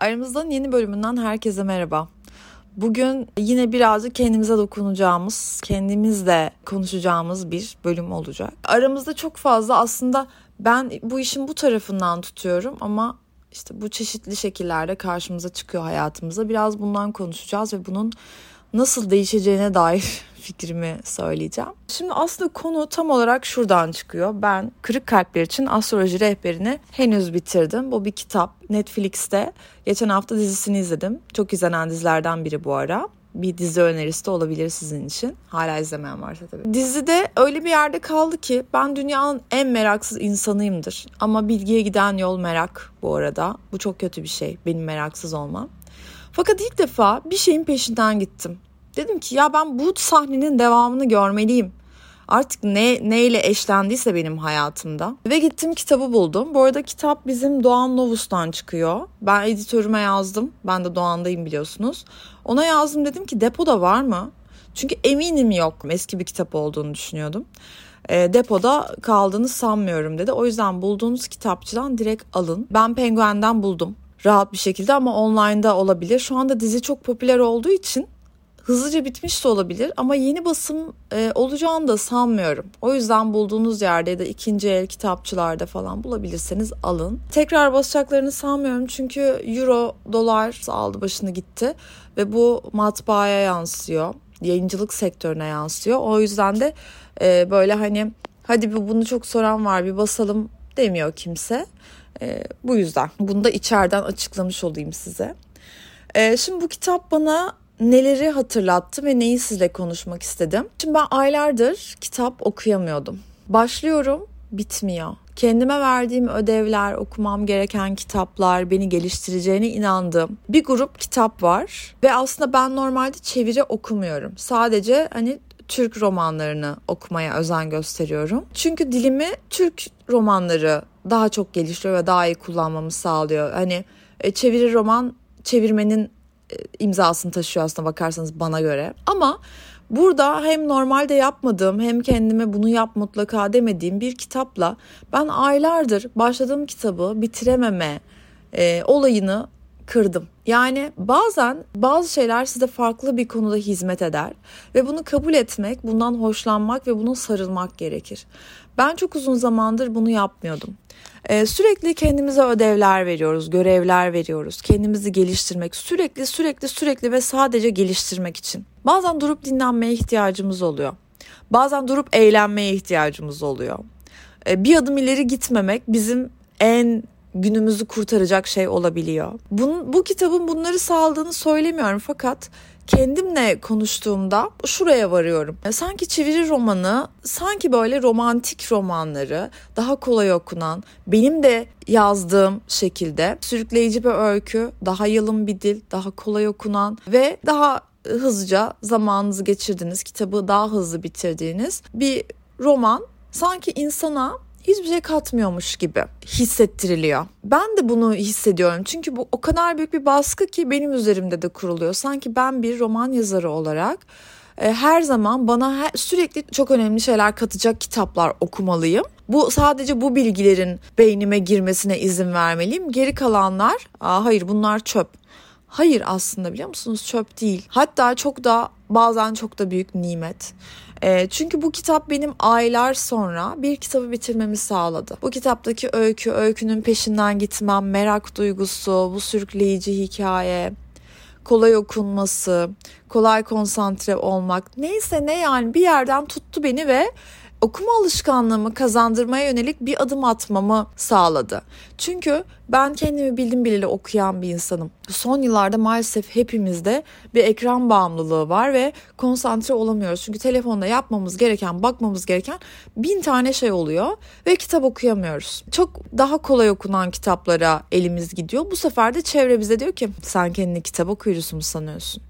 Aramızdan yeni bölümünden herkese merhaba. Bugün yine birazcık kendimize dokunacağımız, kendimizle konuşacağımız bir bölüm olacak. Aramızda çok fazla aslında ben bu işin bu tarafından tutuyorum ama işte bu çeşitli şekillerde karşımıza çıkıyor hayatımıza. Biraz bundan konuşacağız ve bunun nasıl değişeceğine dair fikrimi söyleyeceğim. Şimdi aslında konu tam olarak şuradan çıkıyor. Ben Kırık Kalpler için Astroloji Rehberini henüz bitirdim. Bu bir kitap. Netflix'te geçen hafta dizisini izledim. Çok izlenen dizilerden biri bu ara bir dizi önerisi de olabilir sizin için. Hala izlemeyen varsa tabii. Dizide öyle bir yerde kaldı ki ben dünyanın en meraksız insanıyımdır. Ama bilgiye giden yol merak bu arada. Bu çok kötü bir şey. Benim meraksız olmam. Fakat ilk defa bir şeyin peşinden gittim. Dedim ki ya ben bu sahnenin devamını görmeliyim. Artık ne neyle eşlendiyse benim hayatımda. Ve gittim kitabı buldum. Bu arada kitap bizim Doğan Novus'tan çıkıyor. Ben editörüme yazdım. Ben de Doğan'dayım biliyorsunuz. Ona yazdım dedim ki depoda var mı? Çünkü eminim yok. Eski bir kitap olduğunu düşünüyordum. E, depoda kaldığını sanmıyorum dedi. O yüzden bulduğunuz kitapçıdan direkt alın. Ben Penguen'den buldum rahat bir şekilde ama online'da olabilir. Şu anda dizi çok popüler olduğu için hızlıca bitmiş de olabilir ama yeni basım e, olacağını da sanmıyorum. O yüzden bulduğunuz yerde ya da ikinci el kitapçılarda falan bulabilirseniz alın. Tekrar basacaklarını sanmıyorum çünkü euro dolar aldı başını gitti ve bu matbaaya yansıyor. Yayıncılık sektörüne yansıyor. O yüzden de e, böyle hani hadi bunu çok soran var bir basalım demiyor kimse. E, bu yüzden bunu da içeriden açıklamış olayım size. E, şimdi bu kitap bana neleri hatırlattı ve neyi sizle konuşmak istedim. Şimdi ben aylardır kitap okuyamıyordum. Başlıyorum, bitmiyor. Kendime verdiğim ödevler, okumam gereken kitaplar, beni geliştireceğine inandığım bir grup kitap var. Ve aslında ben normalde çeviri okumuyorum. Sadece hani Türk romanlarını okumaya özen gösteriyorum. Çünkü dilimi Türk romanları daha çok geliştiriyor ve daha iyi kullanmamı sağlıyor. Hani e, çeviri roman çevirmenin e, imzasını taşıyor aslında bakarsanız bana göre. Ama burada hem normalde yapmadığım hem kendime bunu yap mutlaka demediğim bir kitapla ben aylardır başladığım kitabı bitirememe e, olayını kırdım. Yani bazen bazı şeyler size farklı bir konuda hizmet eder ve bunu kabul etmek, bundan hoşlanmak ve buna sarılmak gerekir. Ben çok uzun zamandır bunu yapmıyordum. Ee, sürekli kendimize ödevler veriyoruz, görevler veriyoruz. Kendimizi geliştirmek, sürekli sürekli sürekli ve sadece geliştirmek için. Bazen durup dinlenmeye ihtiyacımız oluyor. Bazen durup eğlenmeye ihtiyacımız oluyor. Ee, bir adım ileri gitmemek bizim en günümüzü kurtaracak şey olabiliyor. Bunun, bu kitabın bunları sağladığını söylemiyorum fakat kendimle konuştuğumda şuraya varıyorum. Sanki çeviri romanı, sanki böyle romantik romanları daha kolay okunan, benim de yazdığım şekilde sürükleyici bir öykü, daha yalın bir dil, daha kolay okunan ve daha hızlıca zamanınızı geçirdiğiniz, kitabı daha hızlı bitirdiğiniz bir roman sanki insana hiçbir şey katmıyormuş gibi hissettiriliyor. Ben de bunu hissediyorum çünkü bu o kadar büyük bir baskı ki benim üzerimde de kuruluyor. Sanki ben bir roman yazarı olarak e, her zaman bana her, sürekli çok önemli şeyler katacak kitaplar okumalıyım. Bu sadece bu bilgilerin beynime girmesine izin vermeliyim. Geri kalanlar, Aa, hayır bunlar çöp. Hayır aslında biliyor musunuz çöp değil. Hatta çok da bazen çok da büyük nimet. E, çünkü bu kitap benim aylar sonra bir kitabı bitirmemi sağladı. Bu kitaptaki öykü, öykünün peşinden gitmem, merak duygusu, bu sürükleyici hikaye, kolay okunması, kolay konsantre olmak neyse ne yani bir yerden tuttu beni ve okuma alışkanlığımı kazandırmaya yönelik bir adım atmamı sağladı. Çünkü ben kendimi bildim bileli okuyan bir insanım. Son yıllarda maalesef hepimizde bir ekran bağımlılığı var ve konsantre olamıyoruz. Çünkü telefonda yapmamız gereken, bakmamız gereken bin tane şey oluyor ve kitap okuyamıyoruz. Çok daha kolay okunan kitaplara elimiz gidiyor. Bu sefer de çevre bize diyor ki sen kendini kitap okuyucusu mu sanıyorsun?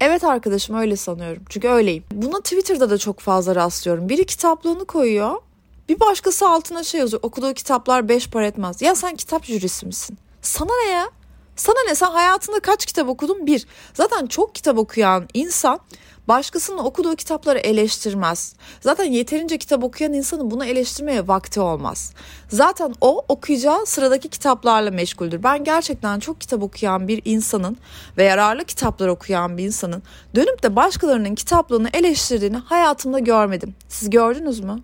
Evet arkadaşım öyle sanıyorum. Çünkü öyleyim. Buna Twitter'da da çok fazla rastlıyorum. Biri kitaplığını koyuyor. Bir başkası altına şey yazıyor. Okuduğu kitaplar beş para etmez. Ya sen kitap jürisi misin? Sana ne ya? Sana ne? Sen hayatında kaç kitap okudun? Bir. Zaten çok kitap okuyan insan başkasının okuduğu kitapları eleştirmez. Zaten yeterince kitap okuyan insanın bunu eleştirmeye vakti olmaz. Zaten o okuyacağı sıradaki kitaplarla meşguldür. Ben gerçekten çok kitap okuyan bir insanın ve yararlı kitaplar okuyan bir insanın dönüp de başkalarının kitaplığını eleştirdiğini hayatımda görmedim. Siz gördünüz mü?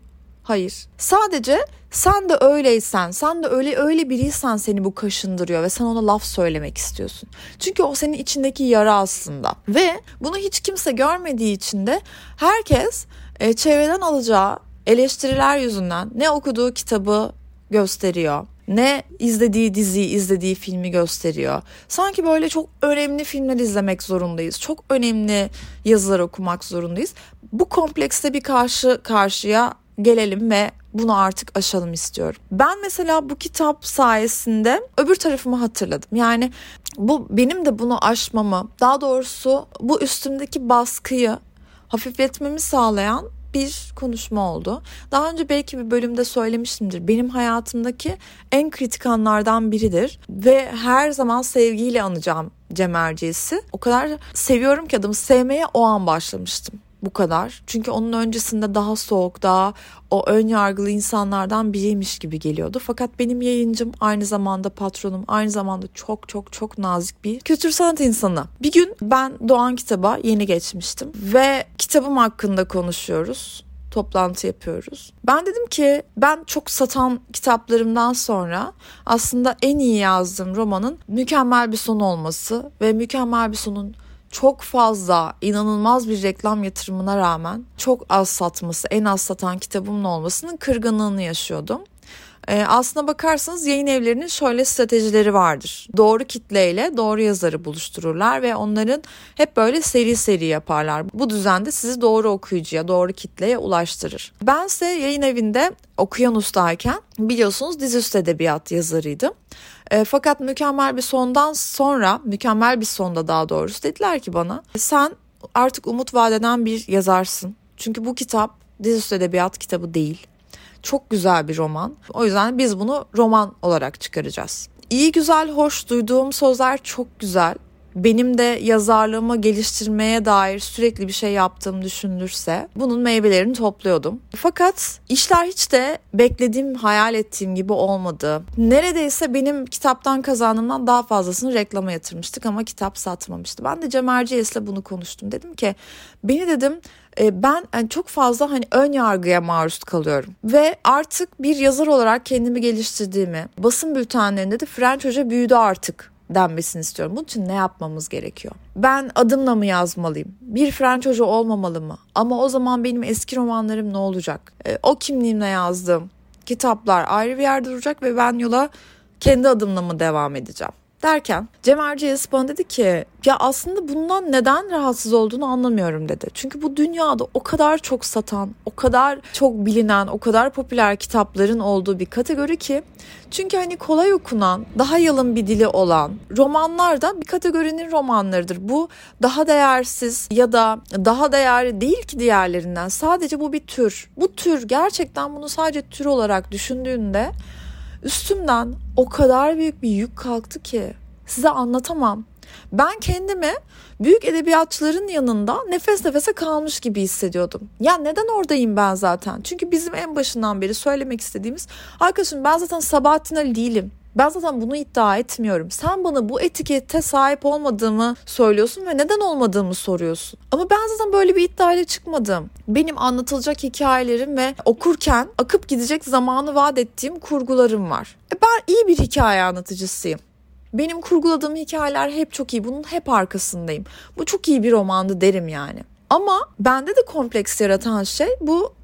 Hayır. Sadece sen de öyleysen, sen de öyle öyle biriysen seni bu kaşındırıyor ve sen ona laf söylemek istiyorsun. Çünkü o senin içindeki yara aslında. Ve bunu hiç kimse görmediği için de herkes e, çevreden alacağı eleştiriler yüzünden ne okuduğu kitabı gösteriyor ne izlediği diziyi, izlediği filmi gösteriyor. Sanki böyle çok önemli filmler izlemek zorundayız. Çok önemli yazılar okumak zorundayız. Bu komplekste bir karşı karşıya gelelim ve bunu artık aşalım istiyorum. Ben mesela bu kitap sayesinde öbür tarafımı hatırladım. Yani bu benim de bunu aşmamı, daha doğrusu bu üstümdeki baskıyı hafifletmemi sağlayan bir konuşma oldu. Daha önce belki bir bölümde söylemiştimdir. Benim hayatımdaki en kritik anlardan biridir ve her zaman sevgiyle anacağım Cem Erciyes'i. O kadar seviyorum ki adamı sevmeye o an başlamıştım bu kadar. Çünkü onun öncesinde daha soğuk, daha o ön yargılı insanlardan biriymiş gibi geliyordu. Fakat benim yayıncım aynı zamanda patronum, aynı zamanda çok çok çok nazik bir kültür sanat insanı. Bir gün ben Doğan kitaba yeni geçmiştim ve kitabım hakkında konuşuyoruz toplantı yapıyoruz. Ben dedim ki ben çok satan kitaplarımdan sonra aslında en iyi yazdığım romanın mükemmel bir son olması ve mükemmel bir sonun çok fazla inanılmaz bir reklam yatırımına rağmen çok az satması, en az satan kitabımın olmasının kırgınlığını yaşıyordum. Ee, aslına bakarsanız yayın evlerinin şöyle stratejileri vardır. Doğru kitleyle doğru yazarı buluştururlar ve onların hep böyle seri seri yaparlar. Bu düzende sizi doğru okuyucuya, doğru kitleye ulaştırır. Bense yayın evinde okuyan ustayken biliyorsunuz dizüstü edebiyat yazarıydım. E, fakat mükemmel bir sondan sonra, mükemmel bir sonda daha doğrusu dediler ki bana sen artık umut vadeden bir yazarsın. Çünkü bu kitap dizüstü edebiyat kitabı değil. Çok güzel bir roman. O yüzden biz bunu roman olarak çıkaracağız. İyi güzel hoş duyduğum sözler çok güzel benim de yazarlığımı geliştirmeye dair sürekli bir şey yaptığım düşünülürse bunun meyvelerini topluyordum. Fakat işler hiç de beklediğim, hayal ettiğim gibi olmadı. Neredeyse benim kitaptan kazandığımdan daha fazlasını reklama yatırmıştık ama kitap satmamıştı. Ben de Cem Erciyes'le bunu konuştum. Dedim ki beni dedim ben yani çok fazla hani ön yargıya maruz kalıyorum ve artık bir yazar olarak kendimi geliştirdiğimi basın bültenlerinde de French Hoca büyüdü artık denmesini istiyorum. Bunun için ne yapmamız gerekiyor? Ben adımla mı yazmalıyım? Bir French hoca olmamalı mı? Ama o zaman benim eski romanlarım ne olacak? E, o kimliğimle yazdığım kitaplar ayrı bir yerde duracak ve ben yola kendi adımla mı devam edeceğim? Derken Cem Erciyes bana dedi ki ya aslında bundan neden rahatsız olduğunu anlamıyorum dedi. Çünkü bu dünyada o kadar çok satan, o kadar çok bilinen, o kadar popüler kitapların olduğu bir kategori ki çünkü hani kolay okunan, daha yalın bir dili olan romanlar da bir kategorinin romanlarıdır. Bu daha değersiz ya da daha değerli değil ki diğerlerinden. Sadece bu bir tür. Bu tür gerçekten bunu sadece tür olarak düşündüğünde Üstümden o kadar büyük bir yük kalktı ki size anlatamam. Ben kendimi büyük edebiyatçıların yanında nefes nefese kalmış gibi hissediyordum. Ya neden oradayım ben zaten? Çünkü bizim en başından beri söylemek istediğimiz arkadaşım ben zaten Sabahattin Ali değilim. Ben zaten bunu iddia etmiyorum. Sen bana bu etikette sahip olmadığımı söylüyorsun ve neden olmadığımı soruyorsun. Ama ben zaten böyle bir iddiayla çıkmadım. Benim anlatılacak hikayelerim ve okurken akıp gidecek zamanı vaat ettiğim kurgularım var. E ben iyi bir hikaye anlatıcısıyım. Benim kurguladığım hikayeler hep çok iyi. Bunun hep arkasındayım. Bu çok iyi bir romandı derim yani. Ama bende de kompleks yaratan şey bu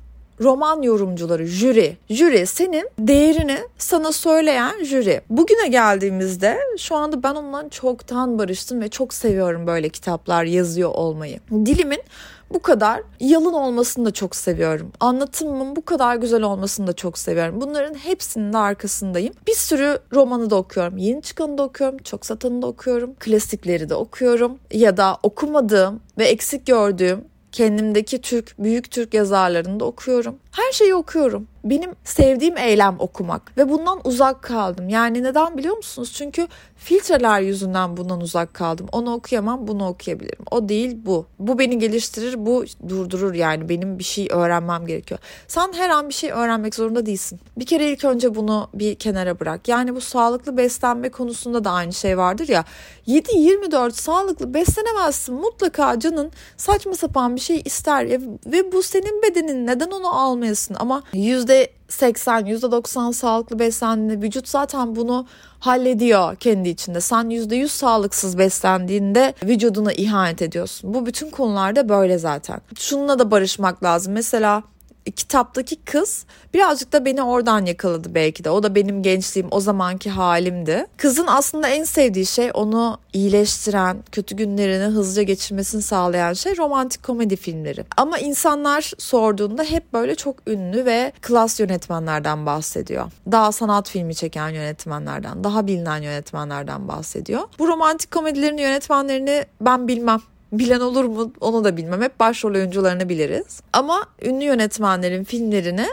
roman yorumcuları, jüri. Jüri senin değerini sana söyleyen jüri. Bugüne geldiğimizde şu anda ben ondan çoktan barıştım ve çok seviyorum böyle kitaplar yazıyor olmayı. Dilimin bu kadar yalın olmasını da çok seviyorum. Anlatımımın bu kadar güzel olmasını da çok seviyorum. Bunların hepsinin de arkasındayım. Bir sürü romanı da okuyorum. Yeni çıkanı da okuyorum. Çok satanı da okuyorum. Klasikleri de okuyorum. Ya da okumadığım ve eksik gördüğüm kendimdeki Türk, büyük Türk yazarlarını da okuyorum. Her şeyi okuyorum. benim sevdiğim eylem okumak ve bundan uzak kaldım. Yani neden biliyor musunuz? Çünkü filtreler yüzünden bundan uzak kaldım. Onu okuyamam, bunu okuyabilirim. O değil bu. Bu beni geliştirir, bu durdurur yani. Benim bir şey öğrenmem gerekiyor. Sen her an bir şey öğrenmek zorunda değilsin. Bir kere ilk önce bunu bir kenara bırak. Yani bu sağlıklı beslenme konusunda da aynı şey vardır ya. 7-24 sağlıklı beslenemezsin. Mutlaka canın saçma sapan bir şey ister ve bu senin bedenin. Neden onu almayasın? Ama yüzde 80, %90 sağlıklı beslendiğinde vücut zaten bunu hallediyor kendi içinde. Sen %100 sağlıksız beslendiğinde vücuduna ihanet ediyorsun. Bu bütün konularda böyle zaten. Şununla da barışmak lazım. Mesela kitaptaki kız birazcık da beni oradan yakaladı belki de. O da benim gençliğim, o zamanki halimdi. Kızın aslında en sevdiği şey onu iyileştiren, kötü günlerini hızlıca geçirmesini sağlayan şey romantik komedi filmleri. Ama insanlar sorduğunda hep böyle çok ünlü ve klas yönetmenlerden bahsediyor. Daha sanat filmi çeken yönetmenlerden, daha bilinen yönetmenlerden bahsediyor. Bu romantik komedilerin yönetmenlerini ben bilmem. Bilen olur mu onu da bilmem. Hep başrol oyuncularını biliriz. Ama ünlü yönetmenlerin filmlerini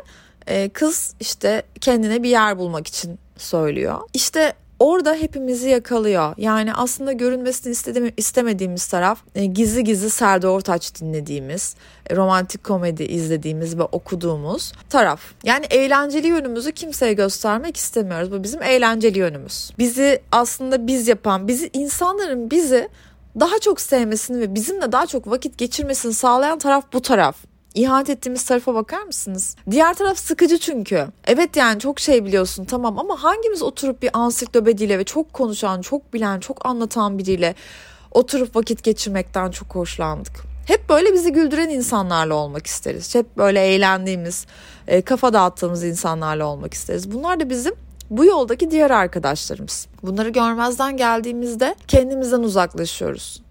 e, kız işte kendine bir yer bulmak için söylüyor. İşte orada hepimizi yakalıyor. Yani aslında görünmesini istediğim, istemediğimiz taraf e, gizli gizli Serdar Ortaç dinlediğimiz, e, romantik komedi izlediğimiz ve okuduğumuz taraf. Yani eğlenceli yönümüzü kimseye göstermek istemiyoruz. Bu bizim eğlenceli yönümüz. Bizi aslında biz yapan, bizi insanların bizi daha çok sevmesini ve bizimle daha çok vakit geçirmesini sağlayan taraf bu taraf. İhanet ettiğimiz tarafa bakar mısınız? Diğer taraf sıkıcı çünkü. Evet yani çok şey biliyorsun tamam ama hangimiz oturup bir ansiklopediyle ve çok konuşan, çok bilen, çok anlatan biriyle oturup vakit geçirmekten çok hoşlandık. Hep böyle bizi güldüren insanlarla olmak isteriz. Hep böyle eğlendiğimiz, e, kafa dağıttığımız insanlarla olmak isteriz. Bunlar da bizim bu yoldaki diğer arkadaşlarımız. Bunları görmezden geldiğimizde kendimizden uzaklaşıyoruz.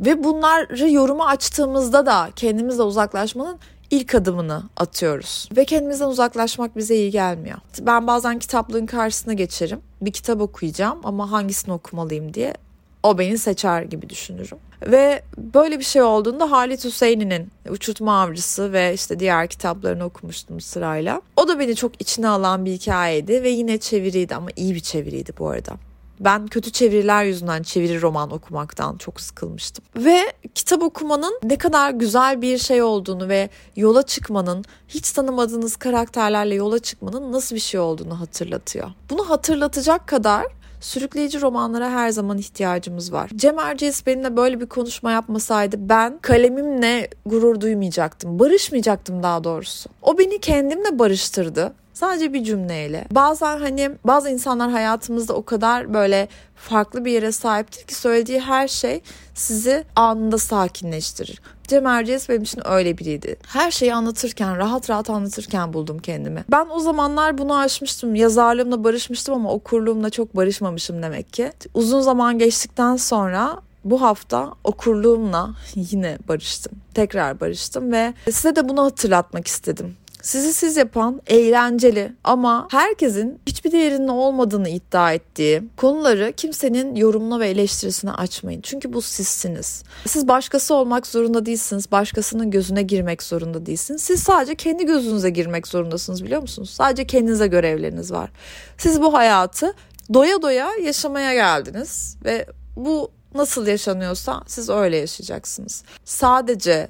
Ve bunları yoruma açtığımızda da kendimizle uzaklaşmanın ilk adımını atıyoruz. Ve kendimizden uzaklaşmak bize iyi gelmiyor. Ben bazen kitaplığın karşısına geçerim. Bir kitap okuyacağım ama hangisini okumalıyım diye o beni seçer gibi düşünürüm. Ve böyle bir şey olduğunda Halit Hüseyin'in Uçurtma Avcısı ve işte diğer kitaplarını okumuştum sırayla. O da beni çok içine alan bir hikayeydi ve yine çeviriydi ama iyi bir çeviriydi bu arada. Ben kötü çeviriler yüzünden çeviri roman okumaktan çok sıkılmıştım. Ve kitap okumanın ne kadar güzel bir şey olduğunu ve yola çıkmanın, hiç tanımadığınız karakterlerle yola çıkmanın nasıl bir şey olduğunu hatırlatıyor. Bunu hatırlatacak kadar sürükleyici romanlara her zaman ihtiyacımız var. Cem Erciyes benimle böyle bir konuşma yapmasaydı ben kalemimle gurur duymayacaktım. Barışmayacaktım daha doğrusu. O beni kendimle barıştırdı. Sadece bir cümleyle. Bazen hani bazı insanlar hayatımızda o kadar böyle farklı bir yere sahiptir ki söylediği her şey sizi anında sakinleştirir. Cem Erciyes benim için öyle biriydi. Her şeyi anlatırken, rahat rahat anlatırken buldum kendimi. Ben o zamanlar bunu aşmıştım. Yazarlığımla barışmıştım ama okurluğumla çok barışmamışım demek ki. Uzun zaman geçtikten sonra bu hafta okurluğumla yine barıştım. Tekrar barıştım ve size de bunu hatırlatmak istedim sizi siz yapan eğlenceli ama herkesin hiçbir değerinin olmadığını iddia ettiği konuları kimsenin yorumuna ve eleştirisine açmayın. Çünkü bu sizsiniz. Siz başkası olmak zorunda değilsiniz. Başkasının gözüne girmek zorunda değilsiniz. Siz sadece kendi gözünüze girmek zorundasınız biliyor musunuz? Sadece kendinize görevleriniz var. Siz bu hayatı doya doya yaşamaya geldiniz ve bu nasıl yaşanıyorsa siz öyle yaşayacaksınız. Sadece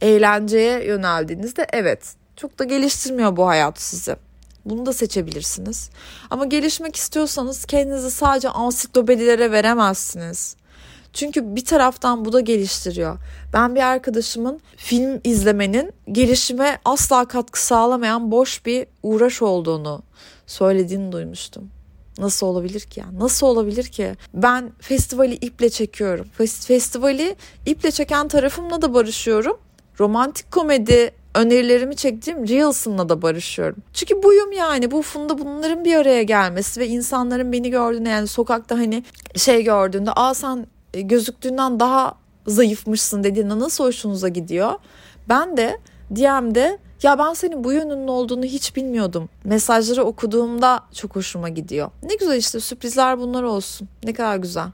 eğlenceye yöneldiğinizde evet çok da geliştirmiyor bu hayat sizi. Bunu da seçebilirsiniz. Ama gelişmek istiyorsanız kendinizi sadece ansiklopedilere veremezsiniz. Çünkü bir taraftan bu da geliştiriyor. Ben bir arkadaşımın film izlemenin gelişime asla katkı sağlamayan boş bir uğraş olduğunu söylediğini duymuştum. Nasıl olabilir ki ya? Nasıl olabilir ki? Ben festivali iple çekiyorum. Festivali iple çeken tarafımla da barışıyorum. Romantik komedi önerilerimi çektiğim Reels'ımla da barışıyorum. Çünkü buyum yani bu funda bunların bir araya gelmesi ve insanların beni gördüğünde yani sokakta hani şey gördüğünde aa sen e, gözüktüğünden daha zayıfmışsın dediğinde nasıl hoşunuza gidiyor. Ben de DM'de ya ben senin bu yönünün olduğunu hiç bilmiyordum. Mesajları okuduğumda çok hoşuma gidiyor. Ne güzel işte sürprizler bunlar olsun. Ne kadar güzel.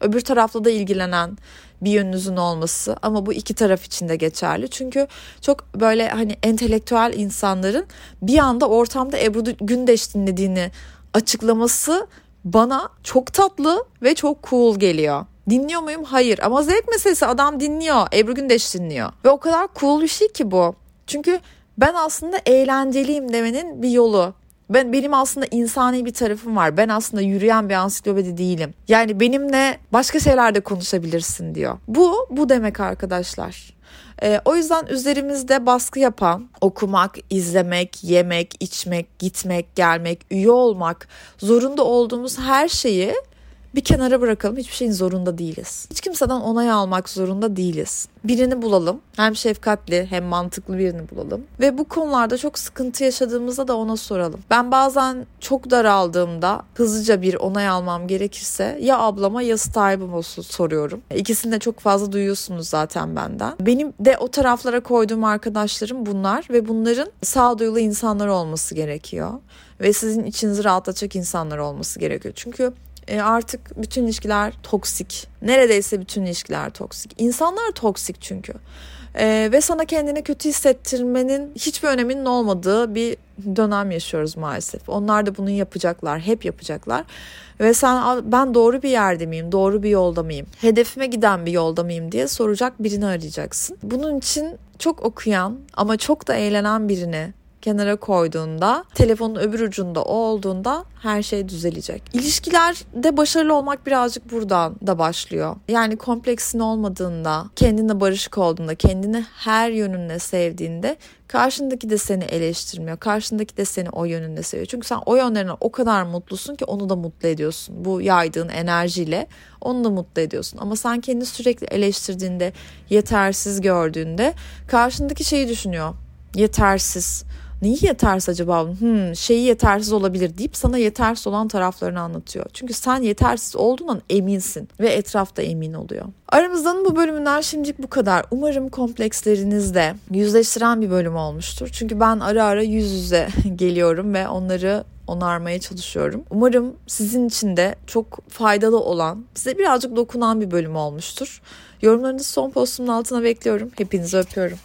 Öbür tarafta da ilgilenen bir yönünüzün olması ama bu iki taraf için de geçerli. Çünkü çok böyle hani entelektüel insanların bir anda ortamda Ebru Gündeş dinlediğini açıklaması bana çok tatlı ve çok cool geliyor. Dinliyor muyum? Hayır. Ama zevk meselesi adam dinliyor. Ebru Gündeş dinliyor. Ve o kadar cool bir şey ki bu. Çünkü ben aslında eğlenceliyim demenin bir yolu. Ben benim aslında insani bir tarafım var. Ben aslında yürüyen bir ansiklopedi değilim. Yani benimle başka şeylerde konuşabilirsin diyor. Bu bu demek arkadaşlar. E, o yüzden üzerimizde baskı yapan okumak, izlemek, yemek, içmek, gitmek, gelmek, üye olmak, zorunda olduğumuz her şeyi bir kenara bırakalım. Hiçbir şeyin zorunda değiliz. Hiç kimseden onay almak zorunda değiliz. Birini bulalım. Hem şefkatli hem mantıklı birini bulalım. Ve bu konularda çok sıkıntı yaşadığımızda da ona soralım. Ben bazen çok daraldığımda hızlıca bir onay almam gerekirse ya ablama ya sahibim olsun soruyorum. İkisini de çok fazla duyuyorsunuz zaten benden. Benim de o taraflara koyduğum arkadaşlarım bunlar ve bunların sağduyulu insanlar olması gerekiyor. Ve sizin içinizi rahatlatacak insanlar olması gerekiyor. Çünkü e, artık bütün ilişkiler toksik. Neredeyse bütün ilişkiler toksik. İnsanlar toksik çünkü. E, ve sana kendini kötü hissettirmenin hiçbir öneminin olmadığı bir dönem yaşıyoruz maalesef. Onlar da bunu yapacaklar, hep yapacaklar. Ve sen ben doğru bir yerde miyim, doğru bir yolda mıyım, hedefime giden bir yolda mıyım diye soracak birini arayacaksın. Bunun için çok okuyan ama çok da eğlenen birini kenara koyduğunda, telefonun öbür ucunda o olduğunda her şey düzelecek. İlişkilerde başarılı olmak birazcık buradan da başlıyor. Yani kompleksin olmadığında, kendinle barışık olduğunda, kendini her yönünle sevdiğinde karşındaki de seni eleştirmiyor. Karşındaki de seni o yönünde seviyor. Çünkü sen o yönlerine o kadar mutlusun ki onu da mutlu ediyorsun. Bu yaydığın enerjiyle onu da mutlu ediyorsun. Ama sen kendini sürekli eleştirdiğinde, yetersiz gördüğünde karşındaki şeyi düşünüyor. Yetersiz neyi yetersiz acaba? Hmm, şeyi yetersiz olabilir deyip sana yetersiz olan taraflarını anlatıyor. Çünkü sen yetersiz olduğundan eminsin ve etrafta emin oluyor. Aramızdan bu bölümünden şimdilik bu kadar. Umarım komplekslerinizde yüzleştiren bir bölüm olmuştur. Çünkü ben ara ara yüz yüze geliyorum ve onları onarmaya çalışıyorum. Umarım sizin için de çok faydalı olan, size birazcık dokunan bir bölüm olmuştur. Yorumlarınızı son postumun altına bekliyorum. Hepinizi öpüyorum.